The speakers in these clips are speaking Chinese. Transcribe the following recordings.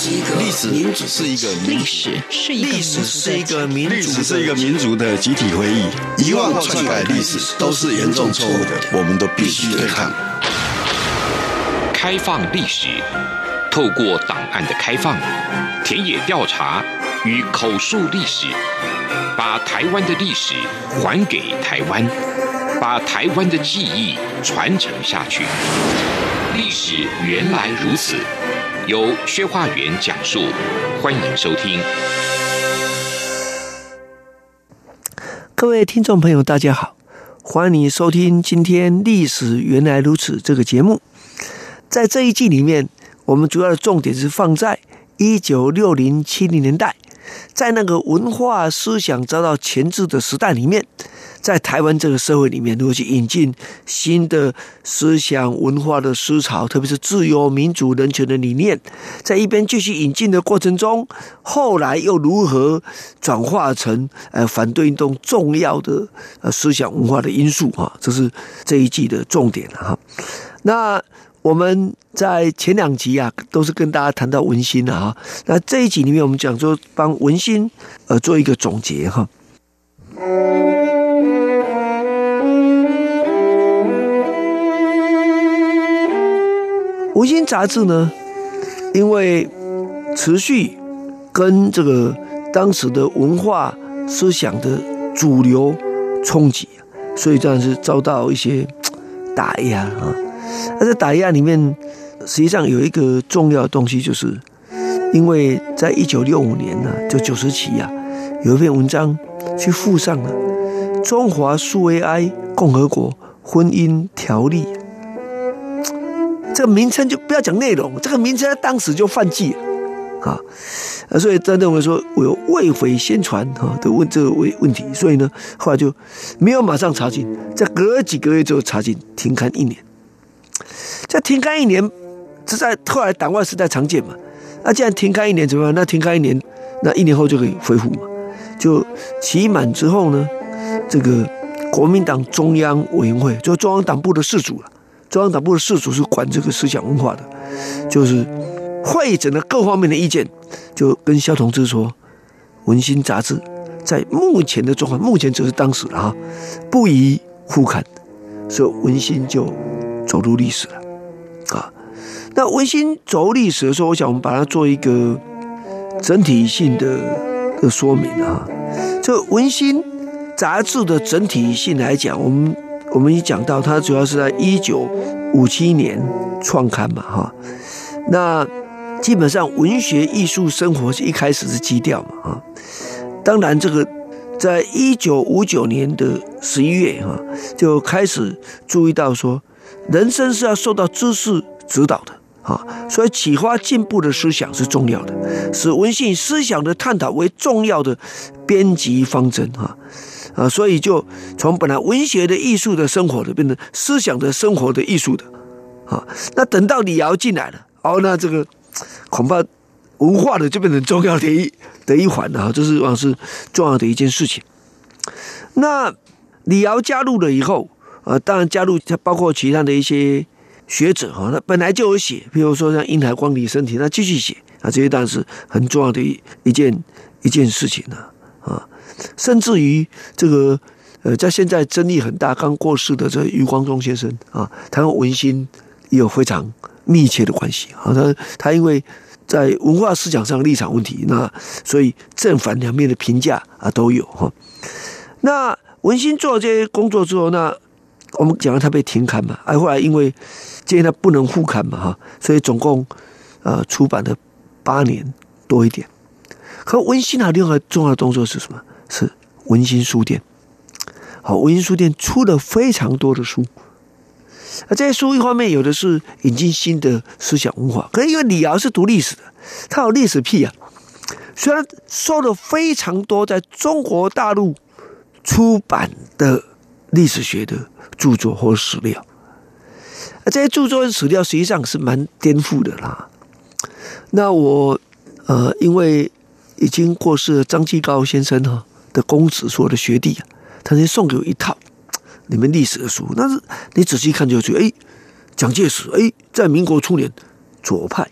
是一个历史，民主是一个历史，是一个历史是一个民历史是一个民族的集体回忆。遗忘或篡改历史都是严重错误的，我们都必须对抗。开放历史，透过档案的开放、田野调查与口述历史，把台湾的历史还给台湾，把台湾的记忆传承下去。历史原来如此。由薛化元讲述，欢迎收听。各位听众朋友，大家好，欢迎你收听今天《历史原来如此》这个节目。在这一季里面，我们主要的重点是放在一九六零七零年代，在那个文化思想遭到钳制的时代里面。在台湾这个社会里面，如果去引进新的思想文化的思潮，特别是自由、民主、人权的理念，在一边继续引进的过程中，后来又如何转化成呃反对运动重要的呃思想文化的因素啊？这是这一季的重点哈。那我们在前两集啊，都是跟大家谈到文心的哈。那这一集里面，我们讲说帮文心呃做一个总结哈。文心杂志呢，因为持续跟这个当时的文化思想的主流冲击，所以这样是遭到一些打压啊。那在打压里面，实际上有一个重要的东西，就是因为在一九六五年呢，就九十期啊，有一篇文章去附上了《中华苏维埃共和国婚姻条例》。这个名称就不要讲内容，这个名称当时就犯忌了啊，所以他认为说我有未毁宣传哈，都问这个问问题，所以呢，后来就没有马上查禁，在隔几个月就查禁，停刊一年。这停刊一年，这在后来党外时代常见嘛。那既然停刊一年怎么样？那停刊一年，那一年后就可以恢复嘛。就期满之后呢，这个国民党中央委员会，就中央党部的事主了。中央党部的事主是管这个思想文化的，就是汇整了各方面的意见，就跟萧同志说，《文心》杂志在目前的状况，目前就是当时了哈，不宜复刊，所以《文心》就走入历史了。那《文心》走入历史的时候，我想我们把它做一个整体性的的说明啊。这《文心》杂志的整体性来讲，我们。我们已讲到，它主要是在一九五七年创刊嘛，哈。那基本上文学、艺术、生活是一开始是基调嘛，啊。当然，这个在一九五九年的十一月，哈，就开始注意到说，人生是要受到知识指导的，啊，所以启发进步的思想是重要的，使文性思想的探讨为重要的编辑方针，啊。啊，所以就从本来文学的艺术的生活的，变成思想的生活的艺术的，啊，那等到李尧进来了，哦，那这个恐怕文化的就变成重要的一的一环了，这是往是重要的一件事情。那李尧加入了以后，啊，当然加入他包括其他的一些学者哈，那本来就有写，比如说像殷海光、李昇庭，那继续写啊，这些当然是很重要的一一件一件事情呢，啊。甚至于这个，呃，在现在争议很大，刚过世的这余光中先生啊，他和文心也有非常密切的关系啊。他他因为在文化思想上立场问题，那所以正反两面的评价啊都有哈。那文心做这些工作之后，那我们讲了他被停刊嘛，哎，后来因为建议他不能复刊嘛哈，所以总共呃出版了八年多一点。可文心还另外重要的动作是什么？是文心书店，好，文心书店出了非常多的书，啊，这些书一方面有的是引进新的思想文化，可是因为李敖是读历史的，他有历史癖啊，虽然收了非常多在中国大陆出版的历史学的著作或史料，啊，这些著作和史料实际上是蛮颠覆的啦。那我呃，因为已经过世的张继高先生哈。的公子所的学弟啊，他先送给我一套你们历史的书，但是你仔细看就觉得，哎，蒋介石，哎，在民国初年左派，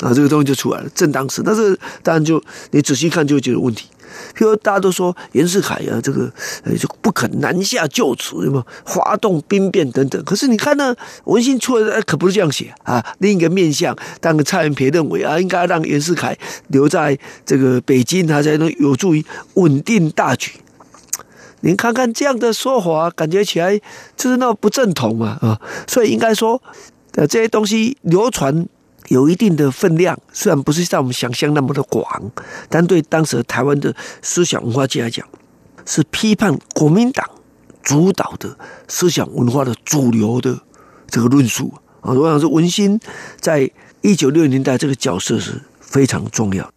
啊，这个东西就出来了，正当时。但是当然就你仔细看就会觉得问题。譬如大家都说袁世凯啊，这个呃就不肯南下就职，什么发动兵变等等。可是你看呢，文心出来可不是这样写啊。另一个面向，当蔡元培认为啊，应该让袁世凯留在这个北京，他才能有助于稳定大局。您看看这样的说法，感觉起来就是那不正统嘛啊。所以应该说，呃，这些东西流传。有一定的分量，虽然不是像我们想象那么的广，但对当时台湾的思想文化界来讲，是批判国民党主导的思想文化的主流的这个论述啊。我想说，文心在一九六零年代这个角色是非常重要。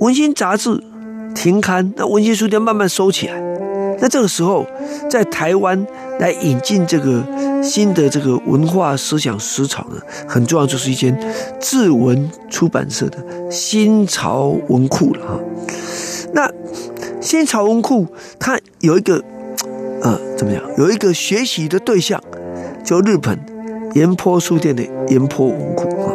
文心杂志停刊，那文心书店慢慢收起来。那这个时候，在台湾来引进这个新的这个文化思想思潮的很重要，就是一间志文出版社的新潮文库了哈。那新潮文库它有一个呃怎么样？有一个学习的对象，就日本岩波书店的岩波文库啊。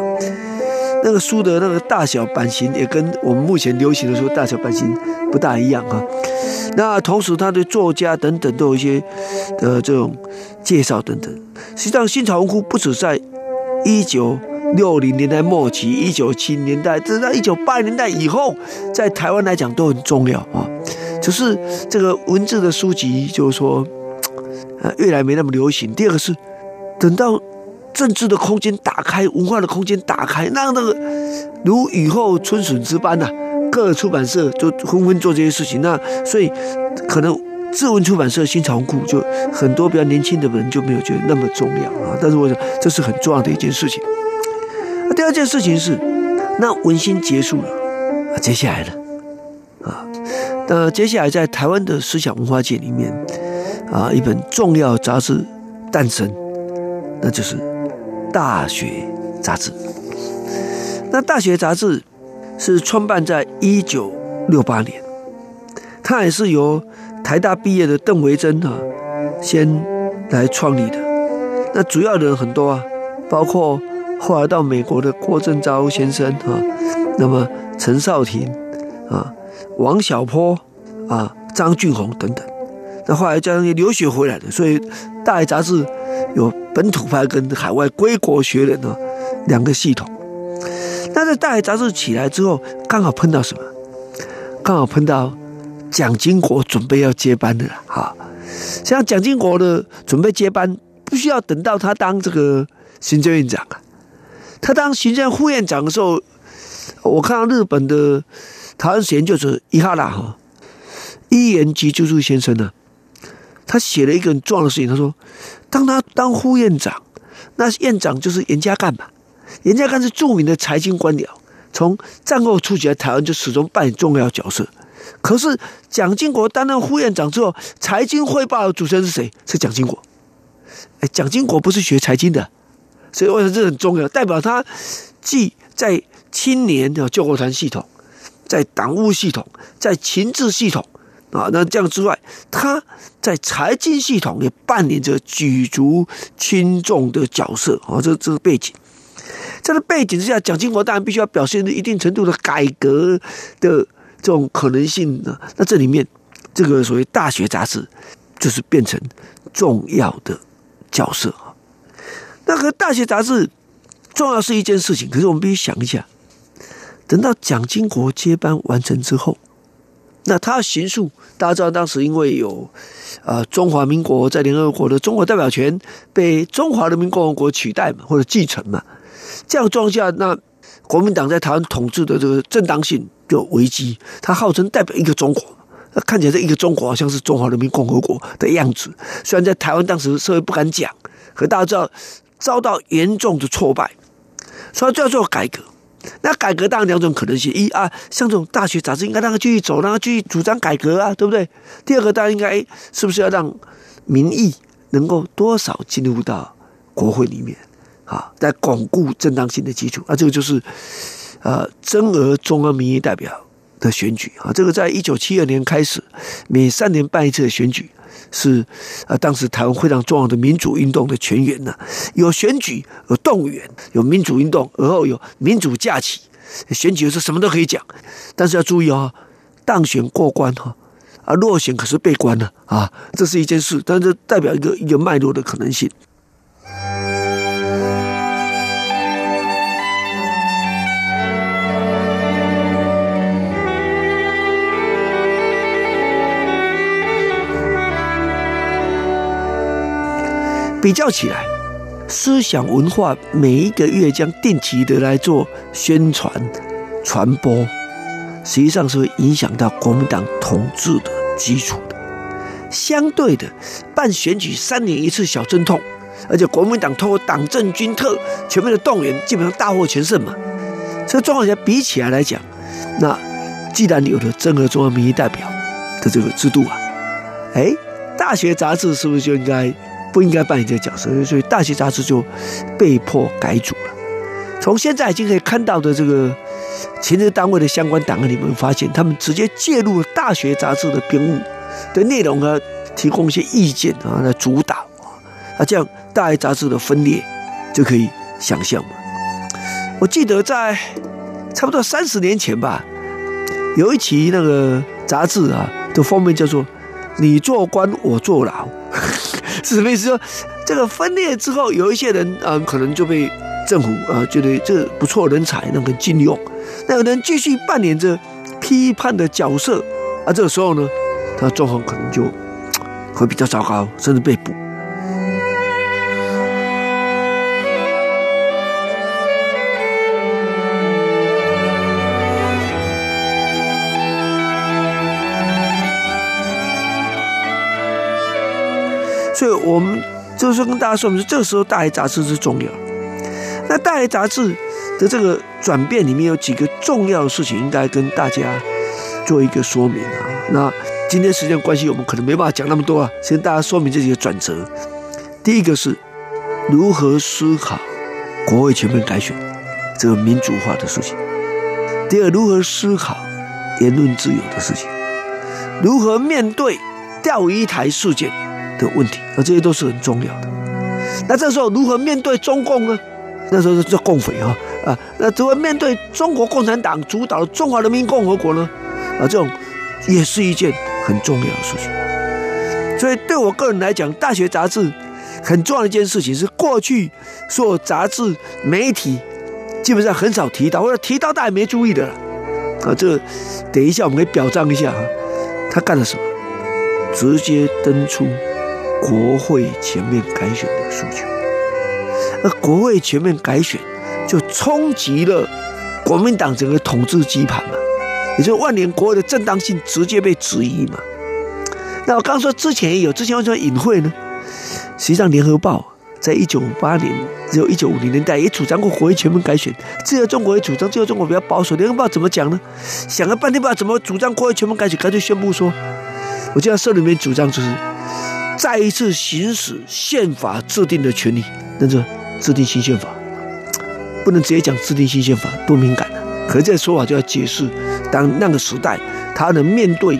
那个书的那个大小版型也跟我们目前流行的书大小版型不大一样啊。那同时，他的作家等等都有一些的这种介绍等等。实际上，新潮文库不止在一九六零年代末期、一九七零年代，直到一九八零年代以后，在台湾来讲都很重要啊。就是这个文字的书籍，就是说呃越来没那么流行。第二个是等到。政治的空间打开，文化的空间打开，让那个如雨后春笋之般呐、各出版社就纷纷做这些事情。那所以可能志文出版社新潮库就很多比较年轻的人就没有觉得那么重要啊。但是我想这是很重要的一件事情。那第二件事情是，那文心结束了，啊，接下来呢？啊，那接下来在台湾的思想文化界里面啊，一本重要杂志诞生，那就是。大学杂志，那大学杂志是创办在一九六八年，它也是由台大毕业的邓维珍啊先来创立的。那主要的人很多啊，包括后来到美国的郭正昭先生啊，那么陈少廷啊、王小波啊、张俊宏等等。那后来加上留学回来的，所以大学杂志有。本土派跟海外归国学人呢，两个系统。那在《大海》杂志起来之后，刚好碰到什么？刚好碰到蒋经国准备要接班的了。哈，像蒋经国的准备接班，不需要等到他当这个行政院长啊。他当行政副院长的时候，我看到日本的台湾史研究者伊哈拉哈伊原吉之助先生呢，他写了一个很重要的事情，他说。当他当副院长，那院长就是严家淦嘛。严家淦是著名的财经官僚，从战后初期台湾就始终扮演重要角色。可是蒋经国担任副院长之后，财经汇报的主持人是谁？是蒋经国。哎，蒋经国不是学财经的，所以我想这很重要，代表他既在青年的救国团系统，在党务系统，在情治系统。啊，那这样之外，他在财经系统也扮演着举足轻重的角色啊。这这个背景，在这背景之下，蒋经国当然必须要表现一定程度的改革的这种可能性啊。那这里面，这个所谓大学杂志就是变成重要的角色啊。那个大学杂志重要是一件事情，可是我们必须想一下，等到蒋经国接班完成之后。那他行述，大家知道，当时因为有，呃，中华民国在联合国的中国代表权被中华人民共和国取代嘛，或者继承嘛，这样状下，那国民党在台湾统治的这个正当性就危机。他号称代表一个中国，看起来这一个中国好像是中华人民共和国的样子。虽然在台湾当时社会不敢讲，可大家知道遭到严重的挫败，所以就要做改革。那改革当然两种可能性：一啊，像这种大学杂志应该让他继续走，让他继续主张改革啊，对不对？第二个当然应该是不是要让民意能够多少进入到国会里面啊，在巩固正当性的基础啊？这个就是呃增额中央民意代表的选举啊。这个在一九七二年开始，每三年办一次的选举，是啊，当时台湾非常重要的民主运动的全员呢。有选举，有动员，有民主运动，而后有民主假期。选举是什么都可以讲，但是要注意、哦，当选过关哈，啊落选可是被关了啊，这是一件事，但是代表一个一个脉络的可能性。比较起来，思想文化每一个月将定期的来做宣传、传播，实际上是会影响到国民党统治的基础的。相对的，办选举三年一次小阵痛，而且国民党通过党政军特全面的动员，基本上大获全胜嘛。这个状况下比起来来讲，那既然有了增额中央民意代表的这个制度啊，哎，大学杂志是不是就应该？不应该扮演这个角色，所以大学杂志就被迫改组了。从现在已经可以看到的这个情治单位的相关档案里面，发现他们直接介入大学杂志的编务的内容啊，提供一些意见啊，来主导啊，那这样大学杂志的分裂就可以想象嘛。我记得在差不多三十年前吧，有一期那个杂志啊的封面叫做“你做官，我坐牢”。是什么意思？说这个分裂之后，有一些人啊、呃，可能就被政府啊、呃、觉得这不错人才，那个禁用；那有人继续扮演着批判的角色，啊，这个时候呢，他状况可能就会比较糟糕，甚至被捕。所以我们就是跟大家说明，这个时候大学杂志是重要。那大学杂志的这个转变里面有几个重要的事情，应该跟大家做一个说明啊。那今天时间关系，我们可能没办法讲那么多啊，先跟大家说明这几个转折。第一个是如何思考国会全面改选这个民主化的事情；第二，如何思考言论自由的事情；如何面对钓鱼台事件。的问题，那这些都是很重要的。那这时候如何面对中共呢？那时候叫共匪啊啊！那如何面对中国共产党主导的中华人民共和国呢？啊，这种也是一件很重要的事情。所以对我个人来讲，大学杂志很重要的一件事情是，过去所有杂志媒体基本上很少提到，或者提到大家没注意的了。啊，这个等一下我们可以表彰一下啊，他干了什么？直接登出。国会全面改选的诉求，那国会全面改选就冲击了国民党整个统治基盘嘛，也就万年国会的正当性直接被质疑嘛。那我刚说之前也有，之前为什么隐晦呢？实际上，《联合报》在一九五八年，只有一九五零年代也主张过国会全面改选，自由中国也主张，自由中国比较保守。《联合报》怎么讲呢？想了半天不知道怎么主张国会全面改选，干脆宣布说，我就要社里面主张就是。再一次行使宪法制定的权利，那就制定新宪法，不能直接讲制定新宪法，多敏感啊！可是这说法就要解释，当那个时代他能面对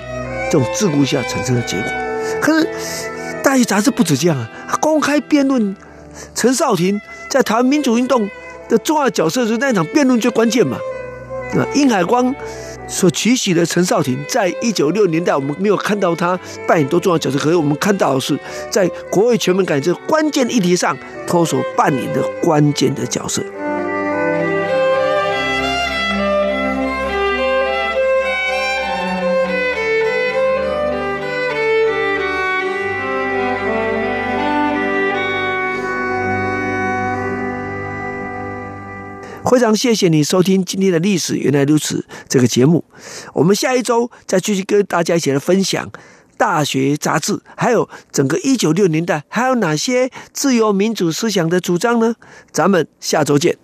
这种桎梏下产生的结果。可是大学杂志不止这样啊，公开辩论陈少廷在台湾民主运动的重要角色，是那场辩论最关键嘛？那，殷海光。所取喜的陈少廷，在一九六年代，我们没有看到他扮演多重要角色，可是我们看到的是，在国会全面改革关键议题上，他所扮演的关键的角色。非常谢谢你收听今天的历史原来如此这个节目，我们下一周再继续跟大家一起来分享大学杂志，还有整个一九六零年代还有哪些自由民主思想的主张呢？咱们下周见。